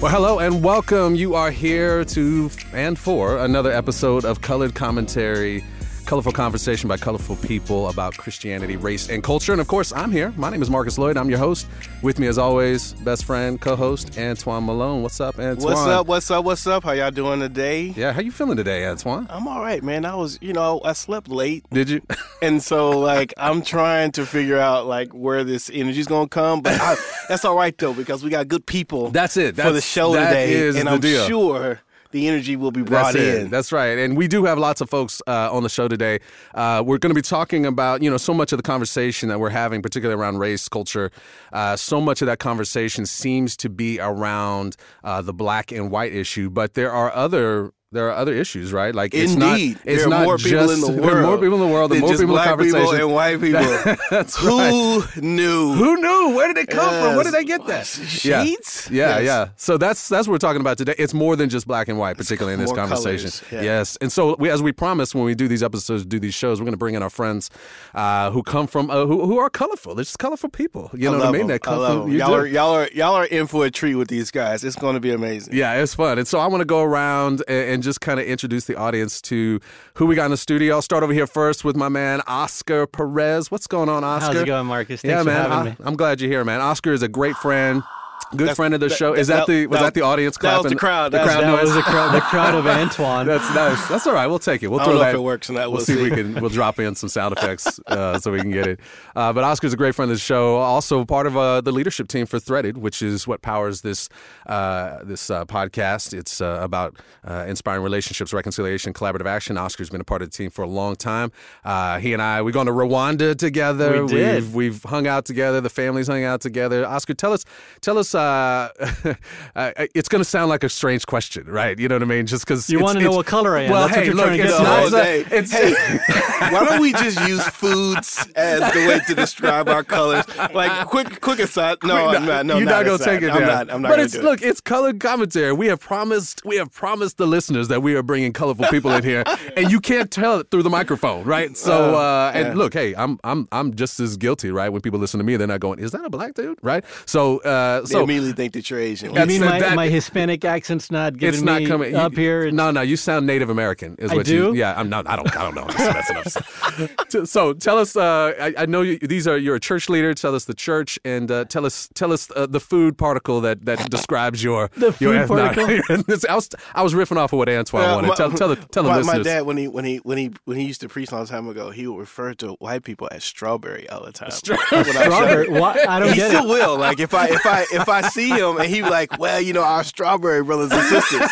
Well, hello and welcome. You are here to and for another episode of Colored Commentary, colorful conversation by colorful people about Christianity, race, and culture. And of course, I'm here. My name is Marcus Lloyd. I'm your host. With me, as always, best friend, co-host Antoine Malone. What's up, Antoine? What's up? What's up? What's up? How y'all doing today? Yeah, how you feeling today, Antoine? I'm all right, man. I was, you know, I slept late, Did you? and so like I'm trying to figure out like where this energy's gonna come. But I, that's all right though because we got good people. That's it. for the show that today, is and the I'm deal. sure the energy will be brought That's it. in. That's right. And we do have lots of folks uh, on the show today. Uh, we're going to be talking about, you know, so much of the conversation that we're having, particularly around race, culture, uh, so much of that conversation seems to be around uh, the black and white issue. But there are other. There are other issues, right? Like it's Indeed, not. It's there are not more people in the world. There are more people in the world. There more just people in the black people and white people. That's Who knew? Who knew? Where did it come from? Where did they get that? Sheets? Yeah, yeah, Yes. yeah. So that's that's what we're talking about today. It's more than just black and white, particularly in this conversation. yeah. Yes, and so we, as we promised when we do these episodes, do these shows, we're going to bring in our friends uh, who come from uh, who who are colorful. They're just colorful people. You know what I mean? That I come love from 'em. you Y'all do. are y'all are y'all are in for a treat with these guys. It's going to be amazing. Yeah, it's fun. And so I want to go around and, and just kind of introduce the audience to who we got in the studio. I'll start over here first with my man Oscar Perez. What's going on, Oscar? How's it going, Marcus? yeah, Thanks for man. having I, me. I'm glad you're here, man. Oscar is a great friend, good That's- friend of the that- show. Is that- that, the was that- that, the audience that was clapping? the crowd. The crowd That noise. was the crowd, the crowd of Antoine. That's nice. That's all right. We'll take it. We'll I throw don't know that. if it works or not. We'll, We'll see if we can. We'll drop in some sound effects uh, so we can get it. Uh, but Oscar's a great friend of the show. Also part of uh, the leadership team for Threaded, which is what powers this uh, this uh, podcast. It's uh, about uh, inspiring relationships, reconciliation, collaborative action. Oscar's been a part of the team for a long time. Uh, he and I we've gone to Rwanda together. We did. We've, we've hung out together. The families hung out together. Oscar, tell us, tell us. Uh, uh, it's going to sound like a strange question, right? You know what I mean? Just because You wanna know what color I am. Well, That's what hey, you're look, trying to it's get not. at. No, a- they- it's, hey, why don't we just use foods as the way to describe our colors? Like, quick, quick aside. No, Wait, I'm not. No, you're not not gonna take it I'm there. not. I'm not but it's do it. look, it's colored commentary. We have promised, we have promised the listeners that we are bringing colorful people in here, and you can't tell it through the microphone, right? So, uh, and yeah. look, hey, I'm, I'm, I'm just as guilty, right? When people listen to me, they're not going, "Is that a black dude?" Right? So, uh, They so immediately think that you're Asian. You mean my, that- my Hispanic accent's not giving it's not me coming up you- here? It's- No, no, you sound Native American. Is I what you? Yeah, I'm not. I don't. I don't know. I'm just messing up. So- so tell us. Uh, I, I know you, these are. You're a church leader. Tell us the church and uh, tell us. Tell us uh, the food particle that that describes your The your food particle? I was I was riffing off of what Antoine Yeah, wanted. my- tell tell the tell the my, listeners. my dad, when he when he when he when he used to preach a long time ago, he would refer to white people as strawberry all the time. When I Strawberry. What? I don't he get still it. will. Like if I if I if I see him and he like, well, you know, our strawberry brothers and sisters,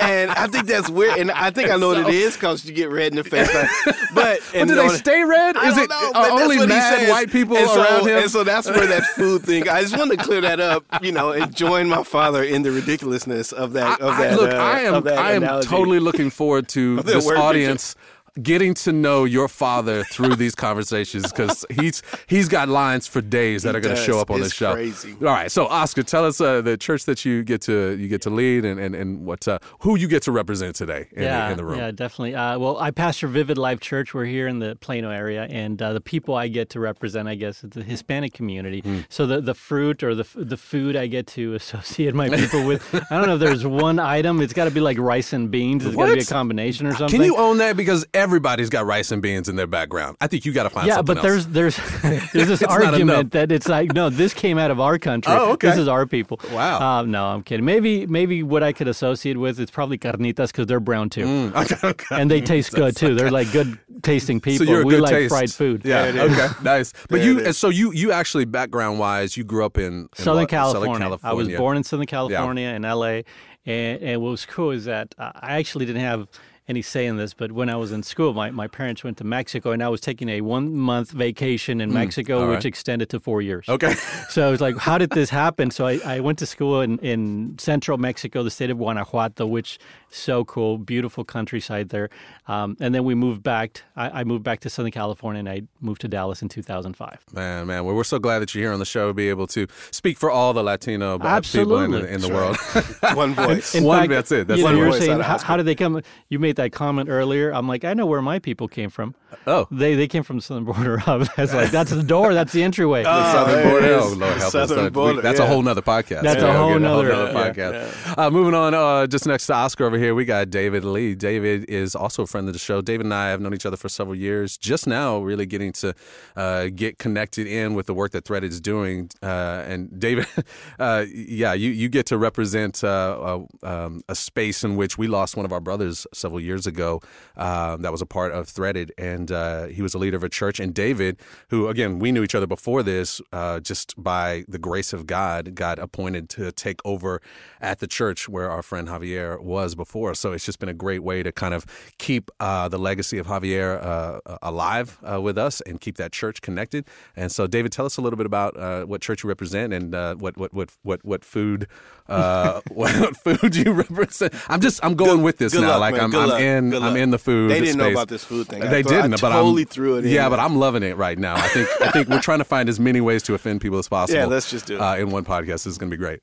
and I think that's weird. And I think I know what it is because you get red in the face. But But and do they stay red? Is it know, are but that's only mad white people and so, around him? And so that's where that food thing. I just wanted to clear that up, you know, and join my father in the ridiculousness of that. Of I- I- that look, uh, I am I am analogy. totally looking forward to this audience. picture. Audience getting to know your father through these conversations because he's he's got lines for days that He are going to show up on It's the show. crazy. All right, so Oscar, tell us uh, the church that you get to you get to lead and and, and what uh, who you get to represent today in, yeah, the, in the room. yeah, definitely. Uh, well, I pastor Vivid Life Church. We're here in the Plano area, and uh, the people I get to represent, I guess, is the Hispanic community. Hmm. So the the fruit or the the food I get to associate my people with, I don't know if there's one item. It's got to be like rice and beans. It's got to be a combination or something. Can you own that? Because everybody's got rice and beans in their background. I think you got to find something. yeah, something but else. there's there's there's this argument that it's like no, this came out of our country. Oh, okay. This is our people. Wow. Uh, no, I'm kidding. Maybe maybe what I could associate with is probably carnitas because they're brown too, Mm, okay, okay. and they taste good too. They're like good tasting people. So you're a we good like taste. fried food. Yeah. There it is. Okay. Nice. But There you and so you you actually background wise you grew up in, in Southern, what? California. Southern I was born in Southern California in LA, and, and what was cool is that uh, I actually didn't have any say in this, but when I was in school, my, my parents went to Mexico, and I was taking a one month vacation in Mexico, Hmm. all which extended to four years. Okay. So I was like, how did this happen? So I, I went to school in, in central Mexico, the state of Guanajuato, which so cool, beautiful countryside there. Um, and then we moved back. I, I moved back to Southern California, and I moved to Dallas in 2005. Man, man, well, we're so glad that you're here on the show to be able to speak for all the Latino black people in, the- in the world. One voice. In One- fact, that's it. That's you, know, one you were voice saying how, how did they come? You made that comment earlier, I'm like, I know where my people came from. Oh. They they came from the southern border. I was like, that's the door. That's the entryway. Oh, Southern border. Oh, Lord help us. Southern That- border, we- That's a whole nother podcast. That's a whole we'll get nother- nother yeah, podcast. Uh, moving on, uh, just next to Oscar over here, we got David Lee. David is also a friend of the show. David and I have known each other for several years. Just now, really getting to uh, get connected in with the work that Threaded is doing. Uh, and David, uh, yeah, you, you get to represent uh, uh, um, a space in which we lost one of our brothers several years ago. Um, that was a part of Threaded, and uh, he was a leader of a church. And David, who again we knew each other before this, uh, just by the grace of God, got appointed to take over at the church where our friend Javier was before. So it's just been a great way to kind of keep uh, the legacy of Javier uh, alive uh, with us and keep that church connected. And so, David, tell us a little bit about uh, what church you represent and uh, what what what what what food uh, what, food you represent. I'm just I'm going Good- with this now. luck, like man. I'm Good I'm luck. in Good I'm luck. in the food. They didn't know about this food thing. They thought- I didn't, but totally I'm threw it in Yeah, but I'm loving it right now. I think I think we're trying to find as many ways to offend people as possible. Yeah, let's just do it. Uh, in one podcast. This is going to be great.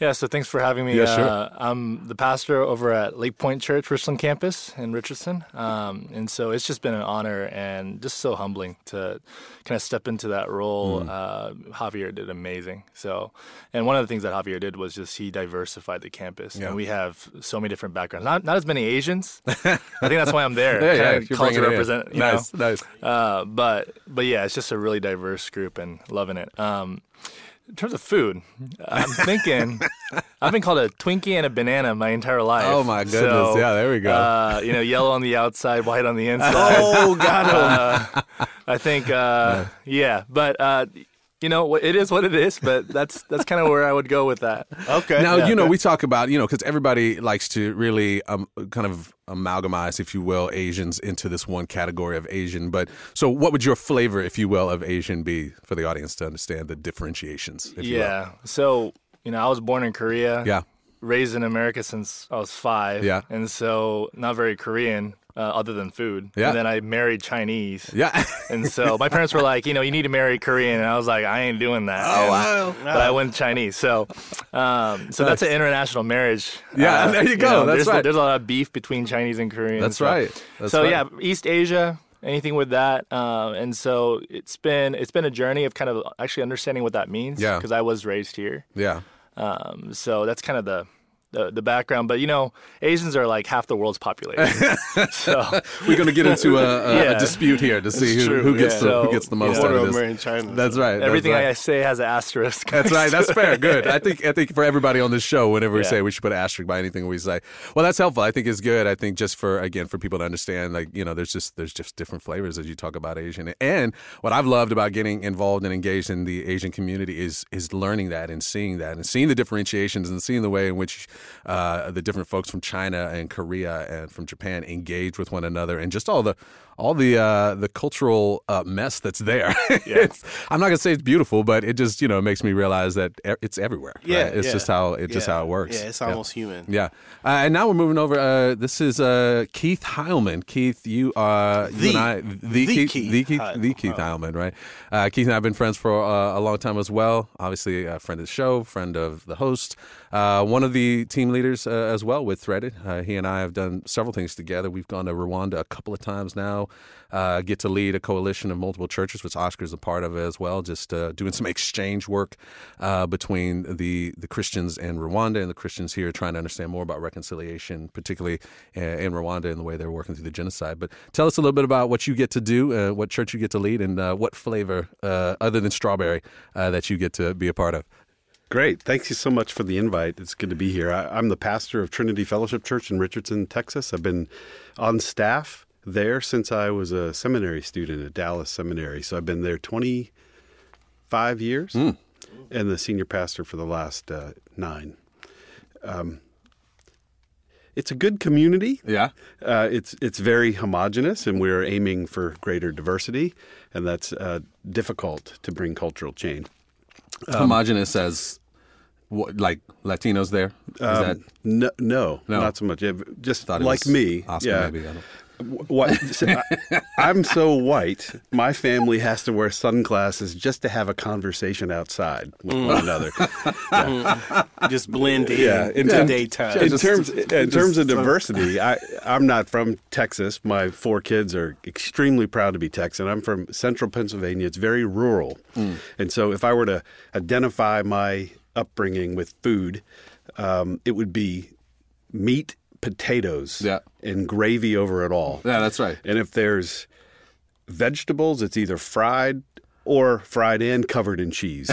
Yeah, so thanks for having me. Yeah, sure. Uh, I'm the pastor over at Lake Point Church, Richland campus in Richardson. Um, and so it's just been an honor and just so humbling to kind of step into that role. Mm. Uh, Javier did amazing. So, and one of the things that Javier did was just he diversified the campus. Yeah. And we have so many different backgrounds. Not, not as many Asians. I think that's why I'm there. Yeah, yeah, you're culture bringing it in. represent, you Nice, know? nice. Uh, but but yeah, it's just a really diverse group and loving it. Um, in terms of food, I'm thinking I've been called a Twinkie and a banana my entire life. Oh, my goodness. So, Yeah, there we go. Uh, you know, yellow on the outside, white on the inside. Oh, got him. Uh, I think, uh, yeah, but uh, you know, it is what it is. But that's that's kind of where I would go with that. Okay. Now, Yeah. you know, we talk about, you know, because everybody likes to really um, kind of amalgamize, if you will, Asians into this one category of Asian. But so what would your flavor, if you will, of Asian be for the audience to understand the differentiations? If you yeah. So you know, I was born in Korea. Yeah. Raised in America since I was five. Yeah. And so not very Korean, uh, other than food. Yeah. And then I married Chinese. Yeah. And so my parents were like, you know, you need to marry Korean, and I was like, I ain't doing that. Oh, And- wow. But I went Chinese, so um, so that's an international marriage. Yeah, Uh, there you go. That's there's, right. There's a lot of beef between Chinese and Korean. That's so- right. That's so right. yeah, East Asia, anything with that, um, and so it's been it's been a journey of kind of actually understanding what that means. Yeah. because I was raised here. Yeah. Um, so that's kind of the, the the background. But you know, Asians are like half the world's population. so We're going to get into a, a, a dispute here to see who, who gets yeah. the who gets the most know, out of of this. in China. That's right. that's everything right. I say has an asterisk. That's right. That's fair. Good. I think I think for everybody on this show, whenever we say we should put an asterisk by anything we say, well, that's helpful. I think it's good. I think just for again for people to understand, like you know, there's just there's just different flavors as you talk about Asian. And what I've loved about getting involved and engaged in the Asian community is is learning that and seeing that and seeing the differentiations and seeing the way in which uh, the different folks from China and Korea and from Japan engage with one another. And just all the all the uh, the cultural uh, mess that's there. it's, I'm not gonna say it's beautiful, but it just you know makes me realize that it's everywhere. Yeah, right? it's yeah. just how it's just how it works. Yeah, it's almost human. Yeah, uh, and now we're moving over. Uh, this is uh, Keith Heilman. Keith, you are The- you and I, the, the Keith, Keith the Keith, Heilman. the Keith Heilman, right? Uh, Keith and I have been friends for uh, a long time as well. Obviously, a friend of the show, friend of the host, uh, one of the team leaders uh, as well with Threaded. Uh, he and I have done several things together. We've gone to Rwanda a couple of times now. Uh, get to lead a coalition of multiple churches, which Oscar's a part of as well. Just uh, doing some exchange work uh, between the the Christians in Rwanda and the Christians here, trying to understand more about reconciliation, particularly uh, in Rwanda and the way they're working through the genocide. But tell us a little bit about what you get to do, uh, what church you get to lead, and uh, what flavor, other than strawberry, that you get to be a part of. Great. Thank you so much for the invite. It's good to be here. I, I'm the pastor of Trinity Fellowship Church in Richardson, Texas. I've been on staff there since I was a seminary student at Dallas Seminary. So I've been there 25 years and the senior pastor for the last uh, nine. Um, it's a good community. Yeah. Uh, it's it's very homogenous, and we're aiming for greater diversity, and that's uh, difficult to bring cultural change. Homogenous as what, like Latinos there. Is that Um, no, no, No. not so much. Yeah, Just like was me. Oscar yeah. maybe. What? I'm so white. My family has to wear sunglasses just to have a conversation outside with Mm. one another. Just blend in Yeah, in terms- daytime. In Just- terms, in just terms of diversity, I I'm not from Texas. My four kids are extremely proud to be Texan. I'm from Central Pennsylvania. It's very rural, Mm. and so if I were to identify my upbringing with food, um, it would be meat, potatoes, Yeah. and gravy over it all. Yeah, that's right. And if there's vegetables, it's either fried or fried and covered in cheese.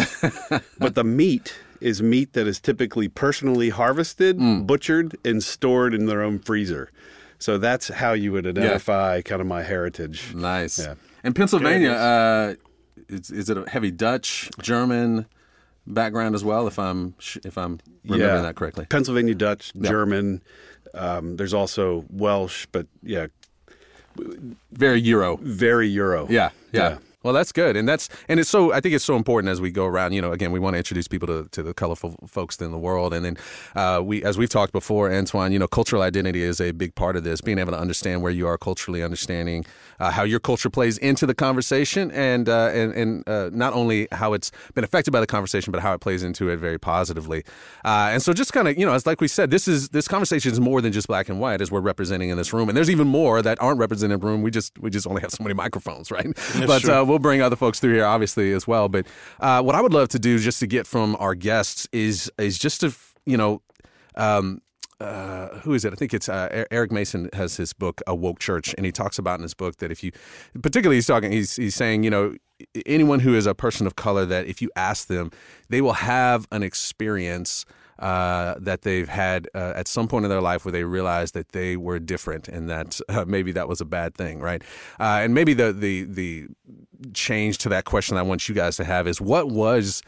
but the meat is meat that is typically personally harvested, Mm. butchered, and stored in their own freezer. So that's how you would identify kind of my heritage. Nice. Yeah. In Pennsylvania, uh, is, is it a heavy Dutch, German background as well? If I'm if I'm remembering that correctly. Pennsylvania Dutch, German. Um, there's also Welsh, but yeah, Very Euro. very Euro. Yeah, yeah. Yeah. Well, that's good, and that's and it's so. I think it's so important as we go around. You know, again, we want to introduce people to, to the colorful folks in the world, and then uh, we, as we've talked before, Antoine. You know, cultural identity is a big part of this. Being able to understand where you are culturally, understanding uh, how your culture plays into the conversation, and uh, and and uh, not only how it's been affected by the conversation, but how it plays into it very positively. Uh, and so, just kind of, you know, as like we said, this is this conversation is more than just black and white, as we're representing in this room, and there's even more that aren't represented in the room. We just we just only have so many microphones, right? but uh, we'll bring other folks through here, obviously, as well. But uh, what I would love to do, just to get from our guests, is is just to you know. Um, uh, who is it? I think it's uh, Eric Mason has his book A Woke Church, and he talks about in his book that if you, particularly, he's talking, he's he's saying, you know, anyone who is a person of color, that if you ask them, they will have an experience uh, that they've had uh, at some point in their life where they realized that they were different and that uh, maybe that was a bad thing, right? Uh, and maybe the the the change to that question I want you guys to have is what was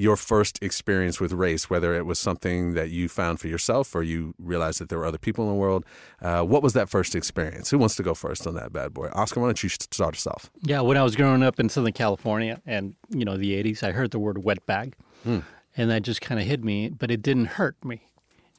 your first experience with race, whether it was something that you found for yourself or you realized that there were other people in the world. Uh, what was that first experience? Who wants to go first on that bad boy? Oscar, why don't you start us off? Yeah, when I was growing up in Southern California and, you know, the 80s, I heard the word wetback. And that just kind of hit me, but it didn't hurt me.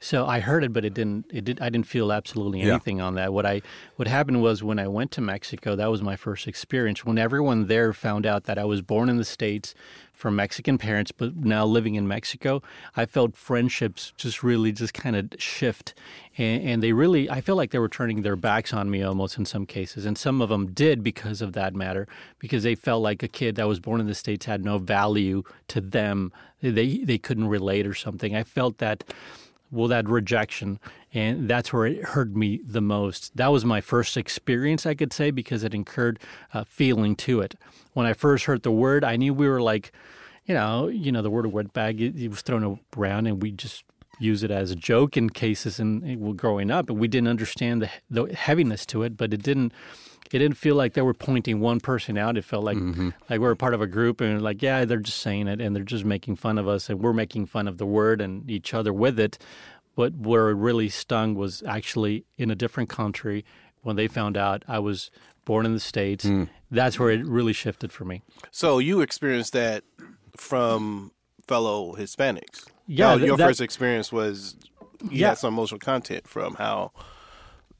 So I heard it, but it didn't. It did. I didn't feel absolutely Yeah. anything on that. What I what happened was when I went to Mexico, that was my first experience. When everyone there found out that I was born in the states from Mexican parents, but now living in Mexico, I felt friendships just really just kind of shift, and, and they really. I feel like they were turning their backs on me almost in some cases, and some of them did because of that matter, because they felt like a kid that was born in the states had no value to them. They they couldn't relate or something. I felt that well that rejection and that's where it hurt me the most. That was my first experience i could say because it incurred a feeling to it. When i first heard the word i knew we were like you know you know the word wetback it, it was thrown around and we just use it as a joke in cases and and growing up and we didn't understand the, the heaviness to it but it didn't it didn't feel like they were pointing one person out. It felt like mm-hmm. like we were part of a group and like, yeah, they're just saying it and they're just making fun of us and we're making fun of the word and each other with it. But where it really stung was actually in a different country when they found out I was born in the States. Hmm. That's where it really shifted for me. So you experienced that from fellow Hispanics. Yeah, your that- first experience was you Yeah. had some emotional content from how,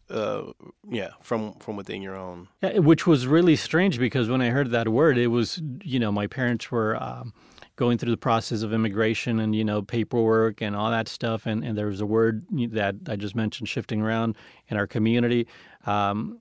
uh, yeah, from from within your own. Yeah, which was really strange because when I heard that word, it was you know my parents were um, going through the process of immigration and you know paperwork and all that stuff, and, and there was a word that I just mentioned shifting around in our community. Um,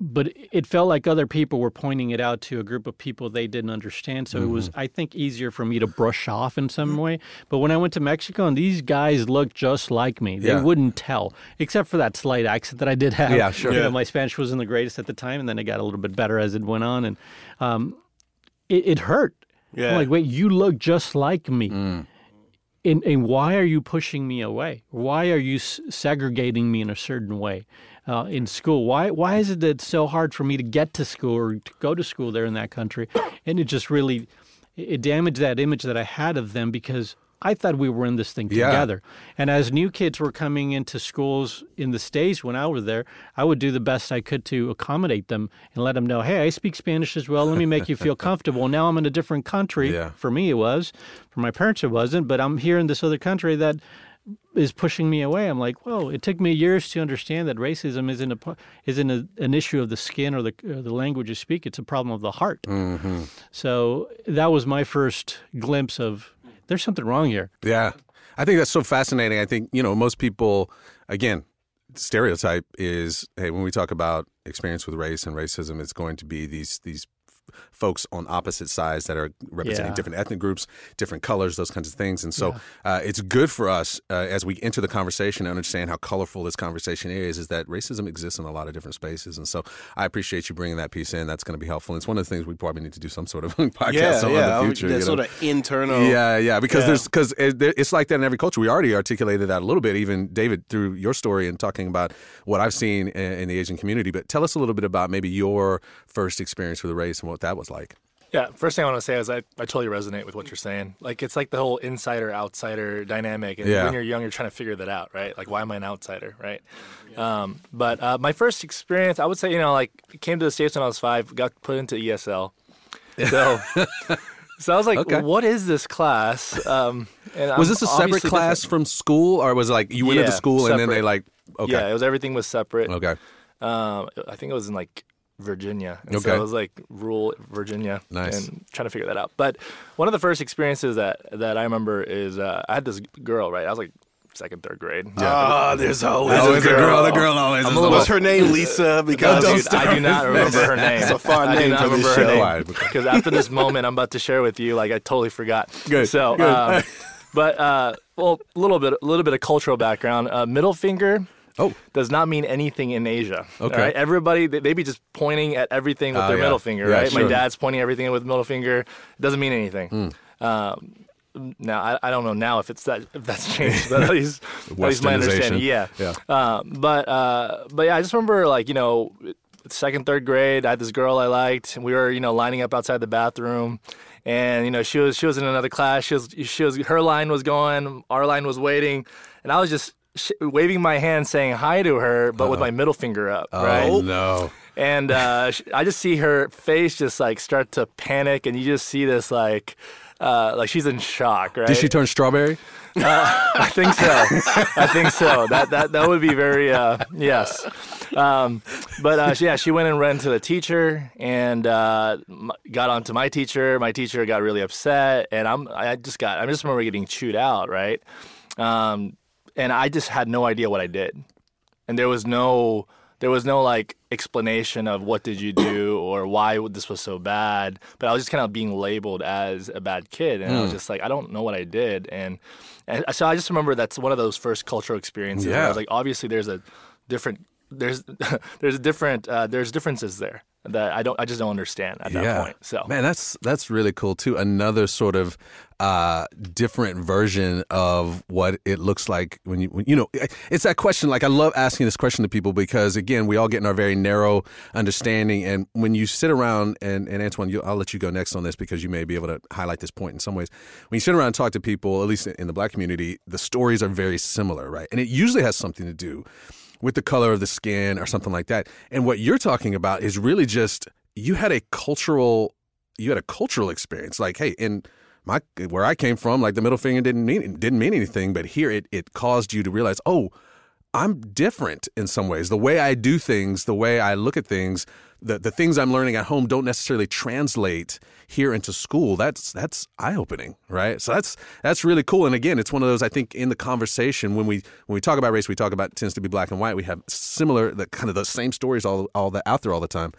but it felt like other people were pointing it out to a group of people they didn't understand. So it was, mm-hmm. I think, easier for me to brush off in some mm-hmm. way. But when I went to Mexico and these guys looked just like me, they Yeah. wouldn't tell, except for that slight accent that I did have. Yeah, sure. You know, my Spanish wasn't the greatest at the time, and then it got a little bit better as it went on, and um, it, it hurt. Yeah. I'm like, wait, you look just like me. Mm. And, and why are you pushing me away? Why are you s- segregating me in a certain way uh, in school? Why why is it that it's so hard for me to get to school or to go to school there in that country? And it just really it damaged that image that I had of them because I thought we were in this thing Yeah. together. And as new kids were coming into schools in the States when I was there, I would do the best I could to accommodate them and let them know, hey, I speak Spanish as well. Let me make you feel comfortable. Now I'm in a different country. Yeah. For me, it was. For my parents, it wasn't. But I'm here in this other country that is pushing me away. I'm like, whoa! It took me years to understand that racism isn't a isn't a, an issue of the skin or the or the language you speak. It's a problem of the heart. Mm-hmm. So that was my first glimpse of there's something wrong here. Yeah. I think that's so fascinating. I think, you know, most people, again, stereotype is hey, when we talk about experience with race and racism, it's going to be these these folks on opposite sides that are representing Yeah. different ethnic groups, different colors, those kinds of things. And so uh, it's good for us uh, as we enter the conversation and understand how colorful this conversation is, is that racism exists in a lot of different spaces. And so I appreciate you bringing that piece in. That's going to be helpful. And it's one of the things we probably need to do some sort of podcast Yeah, on yeah. in the future. That you know? sort of internal. Yeah, yeah, because Yeah. there's because it, there- it's like that in every culture. We already articulated that a little bit, even David through your story and talking about what I've seen in, in the Asian community. But tell us a little bit about maybe your first experience with the race and what that was like. Yeah, first thing I want to say is I, I totally resonate with what you're saying. Like it's like the whole insider outsider dynamic, and Yeah. when you're young, you're trying to figure that out, right? Like why am I an outsider, right? Um, but uh, my first experience, I would say, you know, like came to the states when I was five, got put into ESL, so. So I was like, Okay. "What is this class?" Um, and Was I'm this a separate class different. from school, or was it like you went into Yeah, school and then they like okay, Yeah, it was everything was separate. okay, Um, I think it was in like Virginia. And So Okay. it was like rural Virginia. Nice. And trying to figure that out. But one of the first experiences that that I remember is uh, I had this girl. Right, I was like second, third grade. Ah, there's always, always a girl. The girl always I'm is little- What's her name? Lisa. Because Oh, dude, I do not remember her name. It's a fun I do name not for this remember her show. name. Because after this moment I'm about to share with you, like I totally forgot. Good, So, good. Um, but uh, well, a little bit, a little bit of cultural background. Uh, middle finger Oh, does not mean anything in Asia. Okay. right? Everybody, they, they be just pointing at everything with Oh, their yeah. middle finger, Yeah, right? sure. My dad's pointing everything with middle finger. It doesn't mean anything. Um, now, I, I don't know now if it's that if that's changed, but at least, at least my understanding. Yeah. Yeah. Um, but uh, but yeah, I just remember like you know, second third grade, I had this girl I liked, we were you know lining up outside the bathroom. And you know she was she was in another class. She was she was her line was going, our line was waiting, and I was just sh- waving my hand saying hi to her, but with my middle finger up, right? oh no, And uh, I just see her face just like start to panic, and you just see this like, uh, like she's in shock, right? did she turn strawberry? I think so. I think so. That that that would be very uh, yes. Um, but uh, yeah, she went and ran to the teacher and uh, m- got onto my teacher. My teacher got really upset, and I'm I just got I just remember getting chewed out, right? Um, and I just had no idea what I did, and there was no there was no like explanation of what did you do or why this was so bad but i was just kind of being labeled as a bad kid and i Hmm. was just like i don't know what i did and and so i just remember that's one of those first cultural experiences where i Yeah. was like obviously there's a different there's there's a different uh, there's differences there that i don't i just don't understand at that point so man, that's that's really cool too. Another sort of uh, different version of what it looks like when you when, you know it's that question. Like I love asking this question to people because again, we all get in our very narrow understanding, and when you sit around and and Antoine, you, I'll let you go next on this because you may be able to highlight this point in some ways. When you sit around and talk to people, at least in the black community, the stories are very similar, right? And it usually has something to do with the color of the skin or something like that. And what you're talking about is really just you had a cultural you had a cultural experience. Like, hey, in my where I came from, like the middle finger didn't mean didn't mean anything, but here it it caused you to realize, oh, I'm different in some ways. The way I do things, the way I look at things, the the things I'm learning at home don't necessarily translate here into school. That's that's eye opening, right? So that's that's really cool. And again, it's one of those I think in the conversation when we when we talk about race, we talk about tends to be black and white. We have similar the kind of the same stories all all the out there all the time.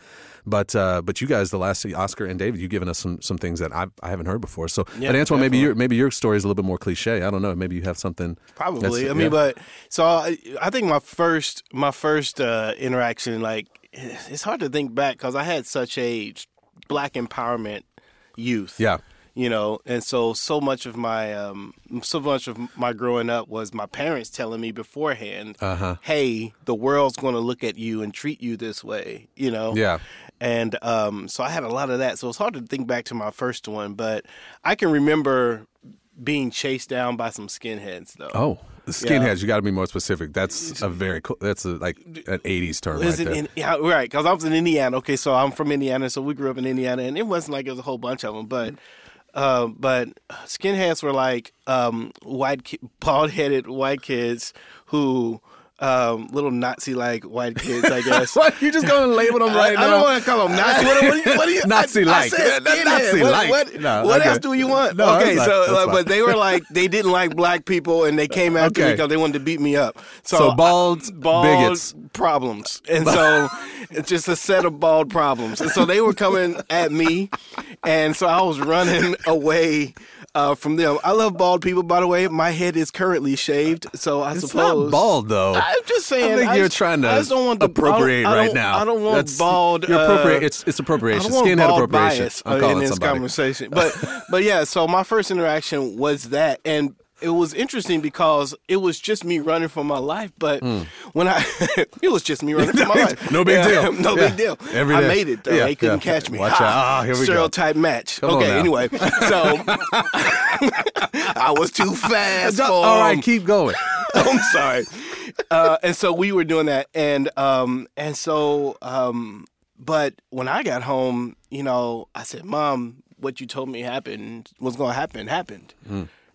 But uh, but you guys, the last Oscar and David, you've given us some some things that I've, I haven't heard before. So, Yeah, but Antoine, maybe your maybe your story is a little bit more cliche. I don't know. Maybe you have something. Probably. I mean, yeah. but so I, I think my first my first uh, interaction, like it's hard to think back because I had such a black empowerment youth. yeah, You know, and so so much of my um, so much of my growing up was my parents telling me beforehand, Uh-huh. "Hey, the world's going to look at you and treat you this way." You know. yeah, And um, so I had a lot of that. So it's hard to think back to my first one, but I can remember being chased down by some skinheads though. Oh, the skinheads. You got to be more specific. That's a very cool. That's a, like an '80s term. Was right it in, yeah, right? Because I was in Indiana. Okay, so I'm from Indiana, so we grew up in Indiana, and it wasn't like it was a whole bunch of them, but Uh, but skinheads were like um, white, ki- bald-headed white kids who um, little Nazi-like white kids, I guess. What? You just going to label them right I, now? I don't want to call them Nazi. What, what, do you- what you? I, I said That- skinhead. Nazi-like. What, No, okay. else do you want? No, okay, so. That's uh, but they were like they didn't like black people, and they came after me because they wanted to beat me up. So, So bald bald bigots. problems, and so it's just a set of bald problems. And so they were coming at me, and so I was running away. Uh, from them, I love bald people. By the way, my head is currently shaved, so I It's suppose not bald though. I'm just saying. I think I you're just- trying to I just don't want the appropriate I don't, I right now. I don't want That's- bald. You're appropriate. uh, It's it's appropriation. Skinhead appropriation. bias I'm uh, in this somebody. conversation, but but yeah. So my first interaction was that, and it was interesting because it was just me running for my life. But when I, it was just me running for my life. No big Yeah, deal. no Yeah. big deal. Every I made it. Though. Yeah, they couldn't catch me. Watch Ha! out. Ah, here we go. Stereotype match. Come okay. Anyway, so I was too fast. For All right, keep going. I'm sorry. Uh, and so we were doing that, and um, and so, um, but when I got home, you know, I said, "Mom, what you told me happened was going to happen happened."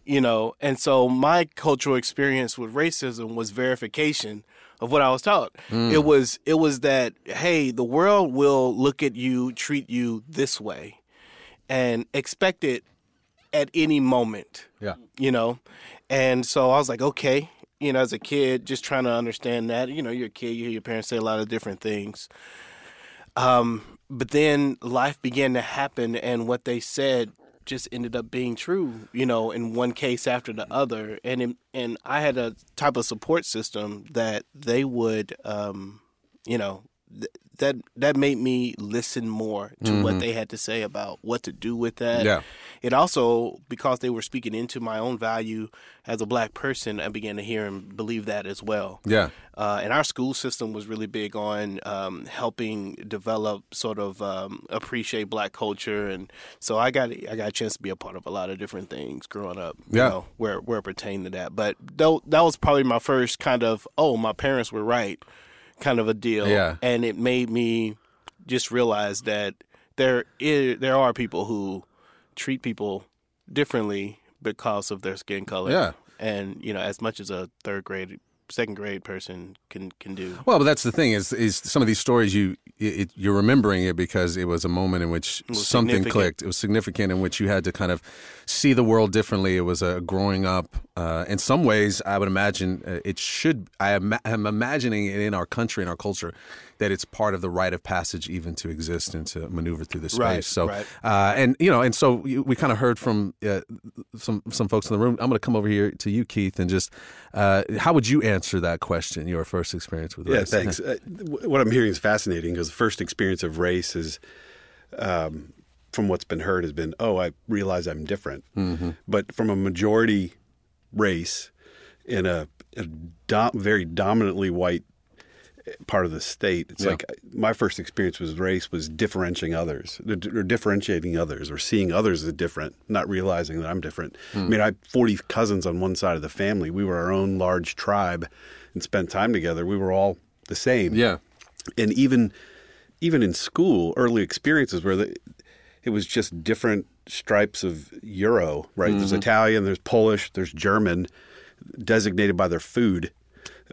You know, and so my cultural experience with racism was verification of what I was taught. It was it was that hey, the world will look at you, treat you this way, and expect it at any moment Yeah. you know and so i was like okay you know as a kid just trying to understand that you know you're a kid you hear your parents say a lot of different things um but then life began to happen and what they said just ended up being true you know in one case after the other. And in, and i had a type of support system that they would um you know th- that that made me listen more to what they had to say about what to do with that. Yeah. It also because they were speaking into my own value as a black person i began to hear and believe that as well Yeah. uh, and our school system was really big on um, helping develop sort of um, appreciate black culture and so i got i got a chance to be a part of a lot of different things growing up you Yeah. know, where where it pertained to that but though that was probably my first kind of oh my parents were right kind of a deal Yeah. and it made me just realize that there is, there are people who treat people differently because of their skin color. Yeah. And you know, as much as a third grade, second grade person can can do. Well, but that's the thing is is some of these stories you it, you're remembering it because it was a moment in which something clicked. It was significant in which you had to kind of see the world differently. It was a growing up. Uh, in some ways, I would imagine uh, it should. I am I'm imagining it in our country in our culture that it's part of the rite of passage even to exist and to maneuver through this space. Right, so, right. uh, and you know, and so we, kind of heard from uh, some some folks in the room. I'm going to come over here to you, Keith, and just uh, how would you answer that question? Your first experience with Yeah, race? Yeah, thanks. Uh, what I'm hearing is fascinating because the first experience of race is, um, from what's been heard, has been, oh, I realize I'm different. Mm-hmm. But from a majority race in a, a do- very dominantly white part of the state, it's Yeah. like my first experience with race was differentiating others, or differentiating others, or seeing others as different, not realizing that I'm different. Hmm. I mean, I have 40 cousins on one side of the family. We were our own large tribe and spent time together. We were all the same Yeah. and even even in school, early experiences where the, it was just different stripes of Euro, right? There's mm-hmm. Italian, there's Polish, there's German, designated by their food.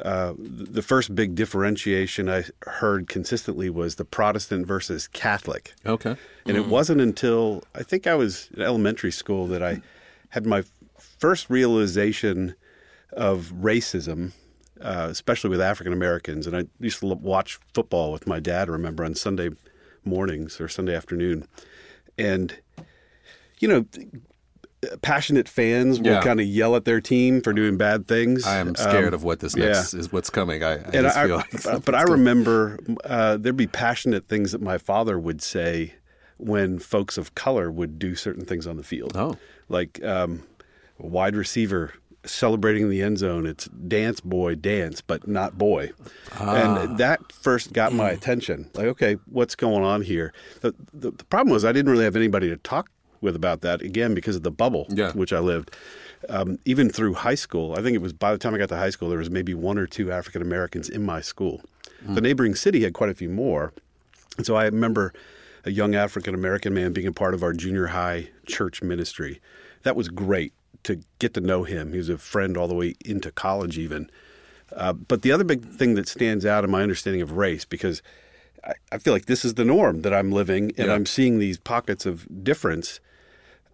Uh, the first big differentiation I heard consistently was the Protestant versus Catholic. Okay. And it wasn't until I think I was in elementary school that I had my first realization of racism, uh, especially with African Americans. And I used to watch football with my dad, I remember, on Sunday mornings or Sunday afternoon. And, you know, passionate fans will Yeah. kind of yell at their team for doing bad things. I am scared Um, of what this yeah. next is. What's coming? I, I and I, feel like but- but I remember uh, there'd be passionate things that my father would say when folks of color would do certain things on the field. Oh. like um, wide receiver celebrating the end zone. It's dance boy dance, but not boy. Ah. And that first got my attention. Like, okay, what's going on here? The, the, the problem was I didn't really have anybody to talk with about that again because of the bubble Yeah. which I lived. Um, even through high school, I think it was by the time I got to high school, there was maybe one or two African Americans in my school. The neighboring city had quite a few more. And so I remember a young African American man being a part of our junior high church ministry. That was great to get to know him. He was a friend all the way into college, even. Uh, but the other big thing that stands out in my understanding of race, because I, I feel like this is the norm that I'm living, and Yeah. I'm seeing these pockets of difference,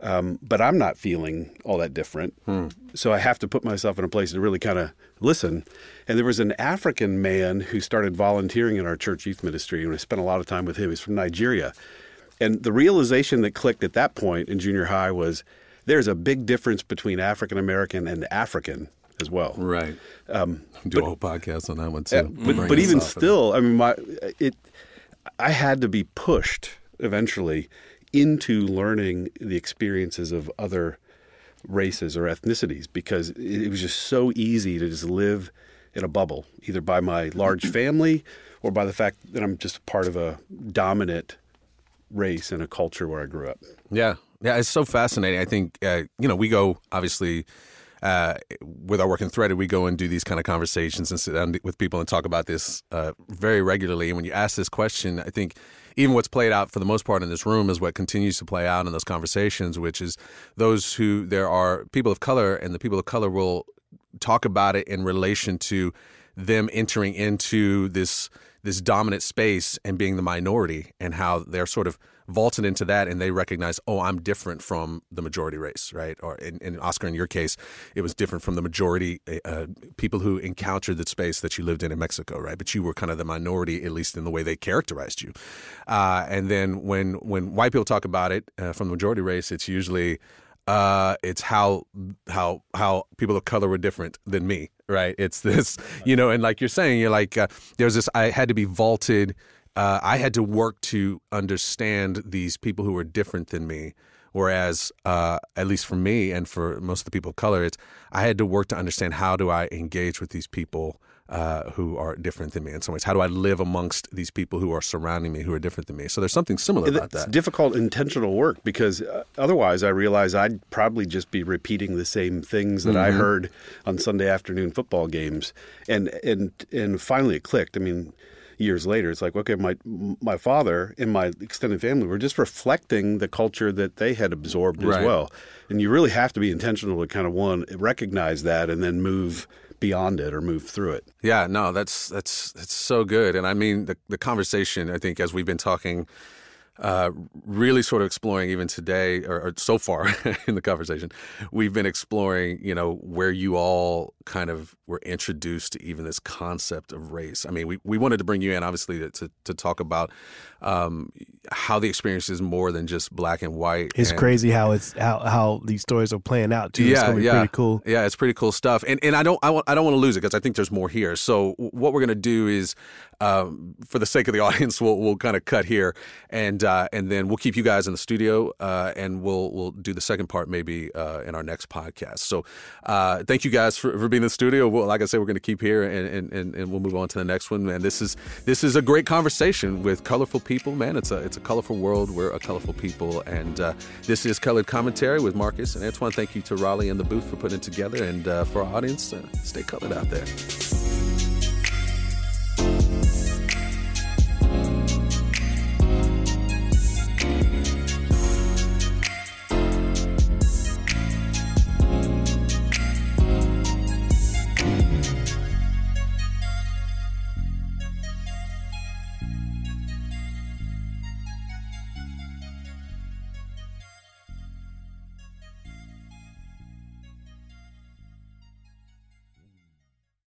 um, but I'm not feeling all that different. So I have to put myself in a place to really kind of listen. And there was an African man who started volunteering in our church youth ministry, and I spent a lot of time with him. He's from Nigeria. And the realization that clicked at that point in junior high was there's a big difference between African American and African as well. Right. Um, Do a whole podcast on that one too. Yeah, but, but even still, I mean, my it, I had to be pushed eventually into learning the experiences of other races or ethnicities because it, it was just so easy to just live in a bubble, either by my large family or by the fact that I'm just part of a dominant race and a culture where I grew up. Yeah, yeah, it's so fascinating. I think uh, you know we go obviously uh, with our work in Threaded, we go and do these kind of conversations and sit down with people and talk about this uh, very regularly. And when you ask this question, I think even what's played out for the most part in this room is what continues to play out in those conversations, which is those who there are people of color, and the people of color will talk about it in relation to them entering into this this dominant space and being the minority and how they're sort of vaulted into that and they recognize oh i'm different from the majority race right? Or in, in oscar in your case it was different from the majority uh, people who encountered the space that you lived in in mexico right? But you were kind of the minority at least in the way they characterized you. Uh, and then when when white people talk about it uh, from the majority race it's usually uh, it's how how how people of color were different than me, right? It's this, you know, and like you're saying, you're like, uh, there's this. I had to be vaulted. Uh, I had to work to understand these people who were different than me. Whereas, uh, at least for me and for most of the people of color, it's I had to work to understand how do I engage with these people uh, who are different than me in some ways. How do I live amongst these people who are surrounding me who are different than me? So there's something similar about that. It's difficult, intentional work because uh, otherwise, I realize I'd probably just be repeating the same things that I heard on Sunday afternoon football games, and and and finally it clicked. I mean, years later, it's like okay, my my father and my extended family were just reflecting the culture that they had absorbed Right. as well, and you really have to be intentional to kind of one recognize that and then move beyond it or move through it. Yeah, no, that's that's that's so good. And I mean the the conversation, I think as we've been talking uh, really sort of exploring even today or, or so far in the conversation, we've been exploring, you know, where you all kind of were introduced to even this concept of race. I mean, we, we wanted to bring you in, obviously, to, to, to talk about um, how the experience is more than just black and white. It's and- crazy how it's how how these stories are playing out too. yeah, gonna yeah, pretty cool. Yeah, it's pretty cool stuff. And and I don't I, want, I don't want to lose it because I think there's more here. So what we're gonna do is, um, for the sake of the audience, we'll we'll kind of cut here, and uh, and then we'll keep you guys in the studio, uh, and we'll we'll do the second part maybe uh, in our next podcast. So uh, thank you guys for, for being in the studio. Well, like I said, we're gonna keep here, and, and, and, we'll move on to the next one. And this is this is a great conversation with colorful people. Man, it's a it's a colorful world. We're a colorful people, and uh, this is colored commentary with Marcus and Antoine. Thank you to Raleigh and the booth for putting it together, and uh, for our audience, stay colored out there.